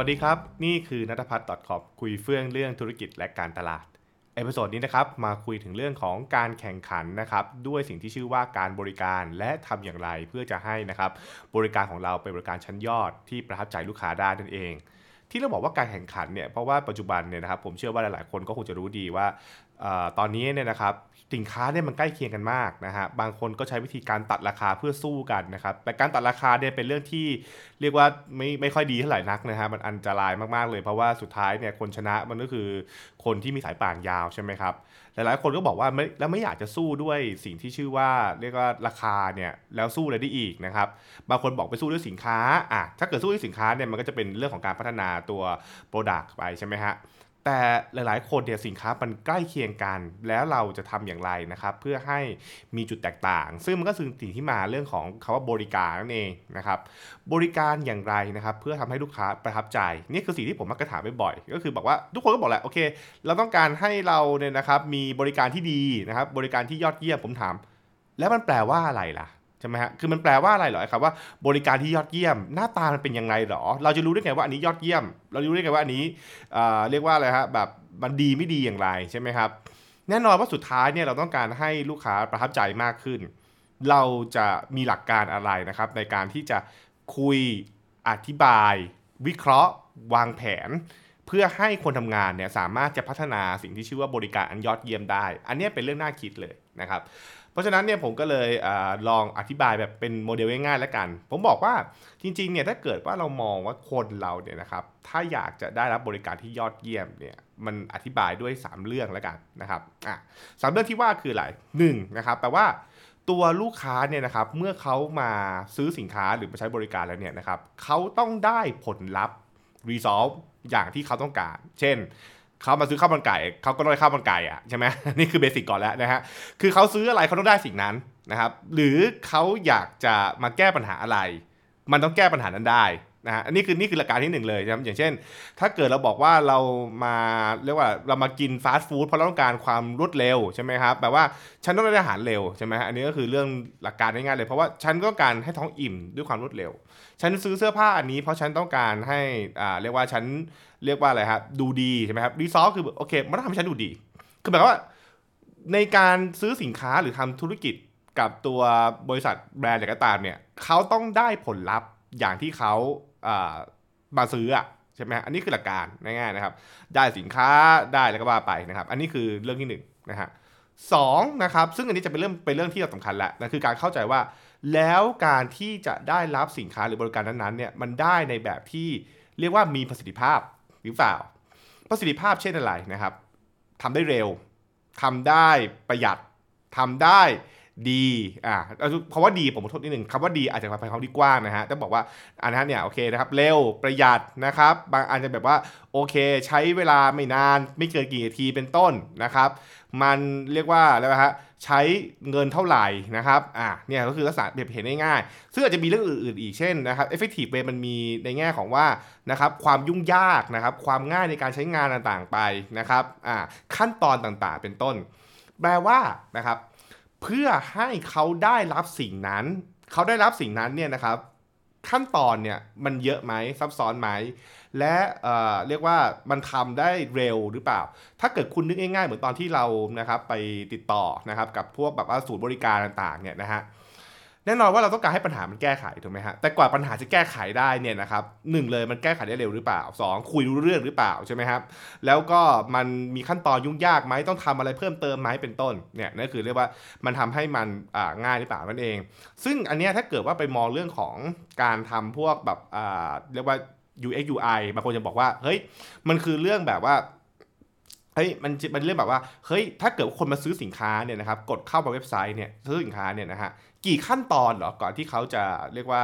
สวัสดีครับ นี่คือนัทพัฒน์ dot co คุยเฟื่องเรื่องธุรกิจและการตลาด episode นี้นะครับมาคุยถึงเรื่องของการแข่งขันนะครับด้วยสิ่งที่ชื่อว่าการบริการและทำอย่างไรเพื่อจะให้นะครับบริการของเราเป็นบริการชั้นยอดที่ประทับใจลูกค้าได้นั่นเอง ที่เราบอกว่าการแข่งขันเนี่ยเพราะว่าปัจจุบันเนี่ยนะครับผมเชื่อว่าหลายๆ คนก็คงจะรู้ดีว่า ตอนนี้เนี่ยนะครับสินค้าเนี่ยมันใกล้เคียงกันมากนะฮะบางคนก็ใช้วิธีการตัดราคาเพื่อสู้กันนะครับแต่การตัดราคาเนี่ยเป็นเรื่องที่เรียกว่าไม่ไม่ค่อยดีเท่าไหร่นักนะฮะมันอันตรายมากๆเลย เพราะว่าสุดท้ายเนี่ยคนชนะมันก็คือคนที่มีสายป่านยาวใช่ไหมครับหลายๆคนก็บอกว่าไม่แล้วไม่อยากจะสู้ด้วยสิ่งที่ชื่อว่าเรียกว่าราคาเนี่ยแล้วสู้อะไรได้อีกนะครับบางคนบอกไปสู้ด้วยสินค้าอะถ้าเกิดสู้ด้วยสินค้าเนี่ยมันก็จะเป็นเรื่องของการพัฒนาตัว Product ไปใช่ไหมฮะ แต่หลายๆ คนเนี่ยสินค้ามันใกล้เคียงกัน แล้วเราจะทำอย่างไรนะครับ เพื่อให้มีจุดแตกต่าง ซึ่งมันก็คือสิ่งที่มาเรื่องของคาว่าบริการนั่นเองนะครับบริการอย่างไรนะครับ เพื่อทำให้ลูกค้าประทับใจนี่คือสิ่งที่ผมมักจะถามบ่อยๆก็คือบอกว่าทุกคนก็บอกแหละโอเค เราต้องการให้เราเนี่ยนะครับมีบริการที่ดีนะครับ บริการที่ยอดเยี่ยมผมถาม แล้วมันแปลว่าอะไรล่ะ ใช่ไหมฮะ คือมันแปลว่าอะไรหรอครับว่าบริการที่ยอดเยี่ยม หน้าตามันเป็นยังไงหรอ เราจะรู้ได้ไงว่าอันนี้ยอดเยี่ยม เรารู้ได้ไงว่าอันนี้เเรียกว่าอะไรฮะแบบมันดีไม่ดีอย่างไรใช่ไหมครับ แน่นอนว่าสุดท้ายเนี่ยเราต้องการให้ลูกค้าประทับใจมากขึ้น เราจะมีหลักการอะไรนะครับ ในการที่จะคุยอธิบาย วิเคราะห์ วางแผน เพื่อให้คนทำงานเนี่ยสามารถจะพัฒนาสิ่งที่ชื่อว่าบริการอันยอดเยี่ยมได้ อันนี้เป็นเรื่องน่าคิดเลยนะครับ เพราะฉะนั้นเนี่ยผมก็เลยอลองอธิบายแบบเป็นโมเดลง่ายๆแล้วกัน ผมบอกว่าจริงๆเนี่ยถ้าเกิดว่าเรามองว่าคนเราเนี่ยนะครับถ้าอยากจะได้รับบริการที่ยอดเยี่ยมเนี่ยมันอธิบายด้วย 3 เรื่องแล้วกันนะครับอะสามเรื่องที่ว่าคืออะไรหนึ่งนะครับแปลว่าตัวลูกค้าเนี่ยนะครับเมื่อเขามาซื้อสินค้าหรือมาใช้บริการแล้วเนี่ยนะครับเขาต้องได้ผลลัพธ์ resolve อย่างที่เขาต้องการ เช่นเขามาซื้อข้าวมันไก่เขาก็ต้องได้ข้าวมันไก่อะใช่ไหมนี่คือเบสิกก่อนแล้วนะฮะคือเขาซื้ออะไรเขาต้องได้สิ่งนั้นนะครับ หรือเขาอยากจะมาแก้ปัญหาอะไร มันต้องแก้ปัญหานั้นได้ นะฮะอันนี้คือนี่คือหลักการที่หนึ่งเลยนะครับอย่างเช่น ถ้าเกิดเราบอกว่าเรามาเรียกว่าเรามากินฟาสต์ฟู้ดเพราะเราต้องการความรวดเร็วใช่ไหมครับแบบว่าฉันต้องได้อาหารเร็วใช่ไหมฮะอันนี้ก็คือเรื่องหลักการง่ายๆเลย เพราะว่าฉันก็ต้องการให้ท้องอิ่มด้วยความรวดเร็ว ฉันซื้อเสื้อผ้าอันนี้เพราะฉันต้องการให้อ่าเรียกว่าฉันเรียกว่าอะไรครับดูดีใช่ไหมครับรีซอสคือโอเคมันต้องทำให้ฉันดูดี คือหมายความว่าในการซื้อสินค้าหรือทำธุรกิจกับตัวบริษัทแบรนด์อะไรก็ตามเนี่ยเขาต้องได้ผลลัพธ์อย่างที่เขา มาซื้ออะใช่ไหมฮะอันนี้คือหลักการง่ายๆนะครับ ได้สินค้าได้แล้วก็ว่าไปนะครับ อันนี้คือเรื่องที่หนึ่งนะฮะสองนะครับ ซึ่งอันนี้จะเป็นเรื่องเป็นเรื่องที่สำคัญแหละนั่นคือการเข้าใจว่า แล้วการที่จะได้รับสินค้าหรือบริการนั้นๆเนี่ยมันได้ในแบบที่เรียกว่ามีประสิทธิภาพหรือเปล่า ประสิทธิภาพเช่นอะไรนะครับทำได้เร็วทำได้ประหยัดทำได้ ดีอ่าคำว่าดีผมขอโทษนิดหนึ่งคำว่าดีอาจจะเป็นคำที่กว้างนะฮะต้องบอกว่าอันนั้นเนี่ยโอเคนะครับเร็วประหยัดนะครับ บางอันจะแบบว่าโอเค ใช้เวลาไม่นานไม่เกินกี่นาทีเป็นต้นนะครับ มันเรียกว่าอะไรฮะใช้เงินเท่าไหร่นะครับอ่าเนี่ยก็คือลักษณะเปรียบเห็นง่ายๆซึ่งอาจจะมีเรื่องอื่นๆอีกเช่นนะครับ effective way มันมีในแง่ของว่านะครับความยุ่งยากนะครับความง่ายในการใช้งานต่างๆไปนะครับอ่าขั้นตอนต่างๆเป็นต้น แปลว่านะครับ เพื่อให้เขาได้รับสิ่งนั้น เขาได้รับสิ่งนั้นเนี่ยนะครับ ขั้นตอนเนี่ยมันเยอะไหมซับซ้อนไหม และเเรียกว่ามันทำได้เร็วหรือเปล่า ถ้าเกิดคุณนึกง่ายๆเหมือนตอนที่เรานะครับไปติดต่อนะครับกับพวกแบบว่าศูนย์บริการต่างๆเนี่ยนะฮะ แน่นอนว่าเราต้องการให้ปัญหามันแก้ไขถูกไหมฮะแต่กว่าปัญหาจะแก้ไขได้เนี่ยนะครับหนึ่งเลยมันแก้ไขได้เร็วหรือเปล่าสองคุยรู้เรื่องหรือเปล่าใช่ไหมครับแล้วก็มันมีขั้นตอนยุ่งยากไหมต้องทำอะไรเพิ่มเติมไหมเป็นต้นเนี่ยนั่นคือเรียกว่ามันทำให้มันง่ายหรือเปล่านั่นเอง ซึ่งอันนี้ถ้าเกิดว่าไปมองเรื่องของการทำพวกแบบเรียกว่า UX UI บางคนจะบอกว่าเฮ้ยมันคือเรื่องแบบว่าเฮ้ยมันมันเรื่องแบบว่าเฮ้ยถ้าเกิดว่าคนมาซื้อสินค้าเนี่ยนะครับกดเข้ามาเว็บไซต์เนี่ยซื้อสินค้าเนี่ยนะฮะ กี่ขั้นตอนเหรอก่อนที่เขาจะเรียกว่า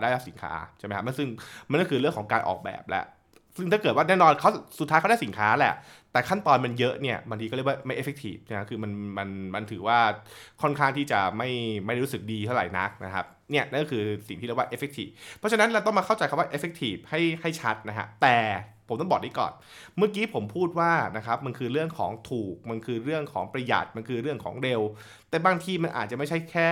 ได้รับสินค้าใช่ไหมครับมันซึ่งมันก็คือเรื่องของการออกแบบแหละซึ่งถ้าเกิดว่าแน่นอนเขาสุดท้ายเขาได้สินค้าแหละ แต่ขั้นตอนมันเยอะเนี่ยบางทีก็เรียกว่าไม่ effective นะคือมันมันมันถือว่าค่อนข้างที่จะไม่ไม่รู้สึกดีเท่าไหร่นักนะครับเนี่ยนั่นก็คือสิ่งที่เรียกว่า effective เพราะฉะนั้นเราต้องมาเข้าใจคำว่า effective ให้ให้ชัดนะฮะแต่ ผมต้องบอกนี้ก่อน เมื่อกี้ผมพูดว่านะครับมันคือเรื่องของถูก มันคือเรื่องของประหยัด มันคือเรื่องของเร็ว แต่บางทีมันอาจจะไม่ใช่แค่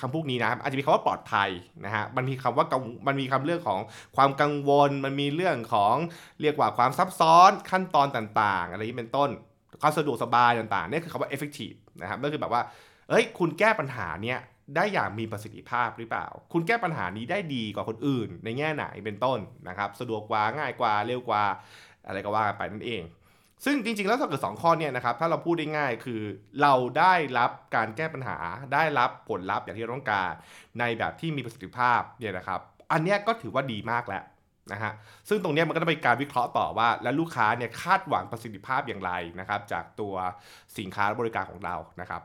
คำพวกนี้นะอาจจะมีคำว่าปลอดภัยนะฮะมันมีคำว่ากังมันมีคำเรื่องของความกังวล มันมีเรื่องของเรียกว่าความซับซ้อนขั้นตอนต่างๆ อะไรนี้เป็นต้น ความสะดวกสบายต่างๆนี่คือคำว่า effective นะครับก็คือแบบว่าเอ้ยคุณแก้ปัญหาเนี้ย ได้อย่างมีประสิทธิภาพหรือเปล่า คุณแก้ปัญหานี้ได้ดีกว่าคนอื่น ในแง่ไหนเป็นต้นนะครับ สะดวกกว่าง่ายกว่าเร็วกว่า อะไรก็ว่ากันไปนั่นเอง ซึ่งจริงๆ แล้วถ้าเกิด2ข้อเนี่ยนะครับ ถ้าเราพูดได้ง่ายคือเราได้รับการแก้ปัญหา ได้รับผลลัพธ์อย่างที่ต้องการ ในแบบที่มีประสิทธิภาพเนี่ยนะครับ อันนี้ก็ถือว่าดีมากแล้วนะฮะ ซึ่งตรงนี้มันก็ต้องเป็นการวิเคราะห์ต่อว่า แล้วลูกค้าเนี่ยคาดหวังประสิทธิภาพอย่างไรนะครับ จากตัวสินค้าและบริการของเรานะครับ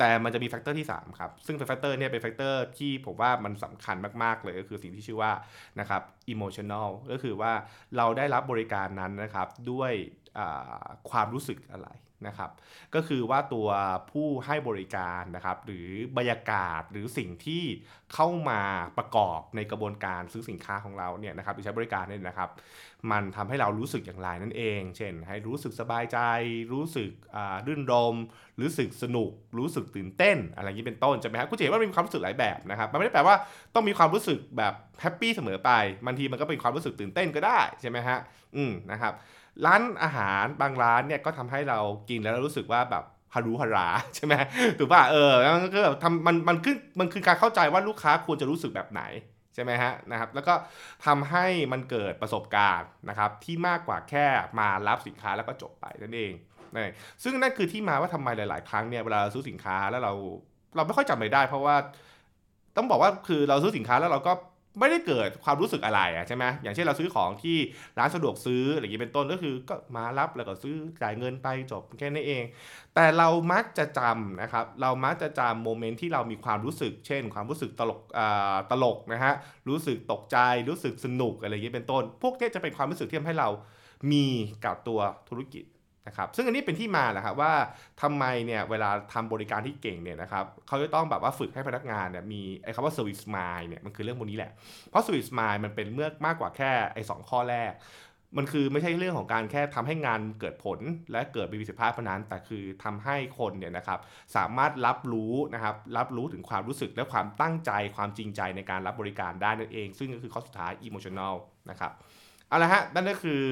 แต่มันจะมี factor ที่ 3 ครับ ซึ่งเป็น factor เนี่ยเป็น factor ที่ผมว่ามันสำคัญมาก ๆ เลยก็คือสิ่งที่ชื่อว่านะครับ emotional ก็คือว่าเราได้รับบริการนั้นนะครับด้วยความรู้สึกอะไร นะครับก็คือว่าตัวผู้ให้บริการนะครับหรือบรรยากาศหรือสิ่งที่เข้ามาประกอบในกระบวนการซื้อสินค้าของเราเนี่ยนะครับหรือใช้บริการเนี่ยนะครับ มันทำให้เรารู้สึกอย่างไรนั่นเอง เช่น ให้รู้สึกสบายใจ รู้สึกรื่นรมย์ รู้สึกสนุก รู้สึกตื่นเต้น อะไรอย่างนี้เป็นต้นใช่ไหมครับคุณจะเห็นว่ามีความรู้สึกหลายแบบนะครับมันไม่ได้แปลว่าต้องมีความรู้สึกแบบแฮปปี้เสมอไปบางทีมันก็เป็นความรู้สึกตื่นเต้นก็ได้ใช่ไหมฮะอืมนะครับร้านอาหารบางร้านเนี่ยก็ทำให้เรากินแล้วรู้สึกว่าแบบฮารุฮาราใช่ไหมถูกป่ะเออมันก็แบบทำมันมันขึ้นมันคือการเข้าใจว่าลูกค้าควรจะรู้สึกแบบไหนใช่ไหมฮะนะครับ แล้วก็ทำให้มันเกิดประสบการณ์นะครับที่มากกว่าแค่มารับสินค้าแล้วก็จบไปนั่นเองนะซึ่งนั่นคือที่มาว่าทำไมหลาย ๆ ครั้งเนี่ยเวลาเราซื้อสินค้าแล้วเราเราไม่ค่อยจำไม่ได้ เพราะว่าต้องบอกว่าคือเราซื้อสินค้าแล้วเราก็ ไม่ได้เกิดความรู้สึกอะไรอะใช่ไหมอย่างเช่นเราซื้อของที่ร้านสะดวกซื้ออะไรอย่างนี้เป็นต้นก็คือก็มารับแล้วก็ซื้อจ่ายเงินไปจบแค่นี้เอง แต่เรามักจะจำนะครับเรามักจะจำโมเมนต์ที่เรามีความรู้สึก เช่น ความรู้สึกตลกตลกนะฮะรู้สึกตกใจรู้สึกสนุกอะไรอย่างนี้เป็นต้น พวกนี้จะเป็นความรู้สึกที่ทำให้เรามีกับตัวธุรกิจ นะครับซึ่งอันนี้เป็นที่มาแหละครับว่าทำไมเนี่ยเวลาทำบริการที่เก่งเนี่ยนะครับเขาจะต้องแบบว่าฝึกให้พนักงานเนี่ยมีไอ้คำว่า service mind เนี่ยมันคือเรื่องพวกนี้แหละ เพราะ service mind มันเป็นเมื่อมากกว่าแค่ไอ้สข้อแรก มันคือไม่ใช่เรื่องของการแค่ทำให้งานเกิดผลและเกิดประสิทธิภาพเท่านั้น แต่คือทำให้คนเนี่ยนะครับสามารถรับรู้นะครับรับรู้ถึงความรู้สึกและความตั้งใจความจริงใจในการรับบริการได้นั่นเอง ซึ่งก็คือข้อสุดท้าย emotional นะครับเอาละฮะนั่นก็คือ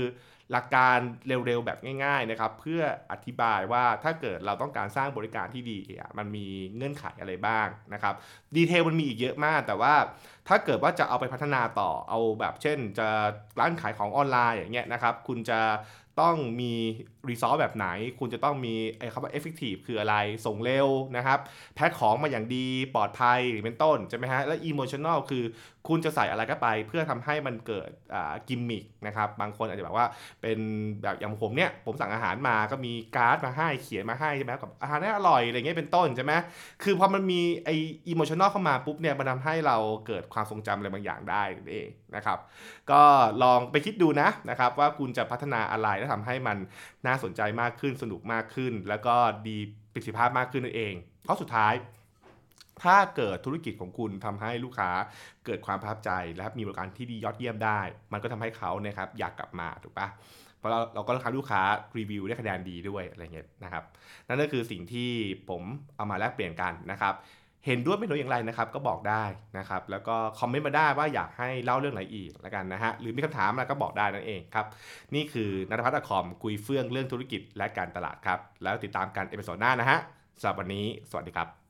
หลักการเร็วๆแบบง่ายๆนะครับเพื่ออธิบายว่าถ้าเกิดเราต้องการสร้างบริการที่ดีมันมีเงื่อนไขอะไรบ้างนะครับ detail มันมีอีกเยอะมาก แต่ว่าถ้าเกิดว่าจะเอาไปพัฒนาต่อเอาแบบเช่น จะร้านขายของออนไลน์อย่างเงี้ยนะครับคุณจะต้องมี result แบบไหน คุณจะต้องมีไอ้คำว่า effective คืออะไร ส่งเร็วนะครับ แพ็คของมาอย่างดี ปลอดภัยหรือเป็นต้น ใช่ไหมฮะ และ emotional คือคุณจะใส่อะไรก็ไป เพื่อทำให้มันเกิดกิมมิคนะครับ บางคนอาจจะแบบว่าเป็นแบบอย่างผมเนี่ยผมสั่งอาหารมาก็มีการ์ดมาให้เขียนมาให้ใช่ไหมกับอาหารนี้อร่อยอะไรเงี้ยเป็นต้นใช่ไหมคือพอมันมีไอ้ emotional เข้ามาปุ๊บเนี่ยมันทำให้เราเกิดความทรงจำอะไรบางอย่างได้เองนะครับก็ลองไปคิดดูนะนะครับว่าคุณจะพัฒนาอะไรและทำให้มันน่าสนใจมากขึ้นสนุกมากขึ้น แล้วก็ดีประสิทธิภาพมากขึ้นนั่นเองข้อสุดท้าย ถ้าเกิดธุรกิจของคุณทำให้ลูกค้าเกิดความประทับใจและมีบริการที่ดียอดเยี่ยมได้ มันก็ทำให้เขาเนี่ยครับอยากกลับมาถูกปะเพราะเราเราก็ทำลูกค้ารีวิวได้คะแนนดีด้วยอะไรเงี้ยนะครับนั่นก็คือสิ่งที่ผมเอามาแลกเปลี่ยนกันนะครับเห็นด้วยไม่รู้อย่างไรนะครับก็บอกได้นะครับแล้วก็คอมเมนต์มาได้ว่าอยากให้เล่าเรื่องไหนอีกแล้วกันนะฮะหรือมีคำถามอะไรก็บอกได้นั่นเองครับนี่คือนัทพัฒน์คอมคุยเฟื่องเรื่องธุรกิจและการตลาดครับแล้วติดตามกัน episode หน้านะฮะสำหรับวันนี้สวัสดีครับ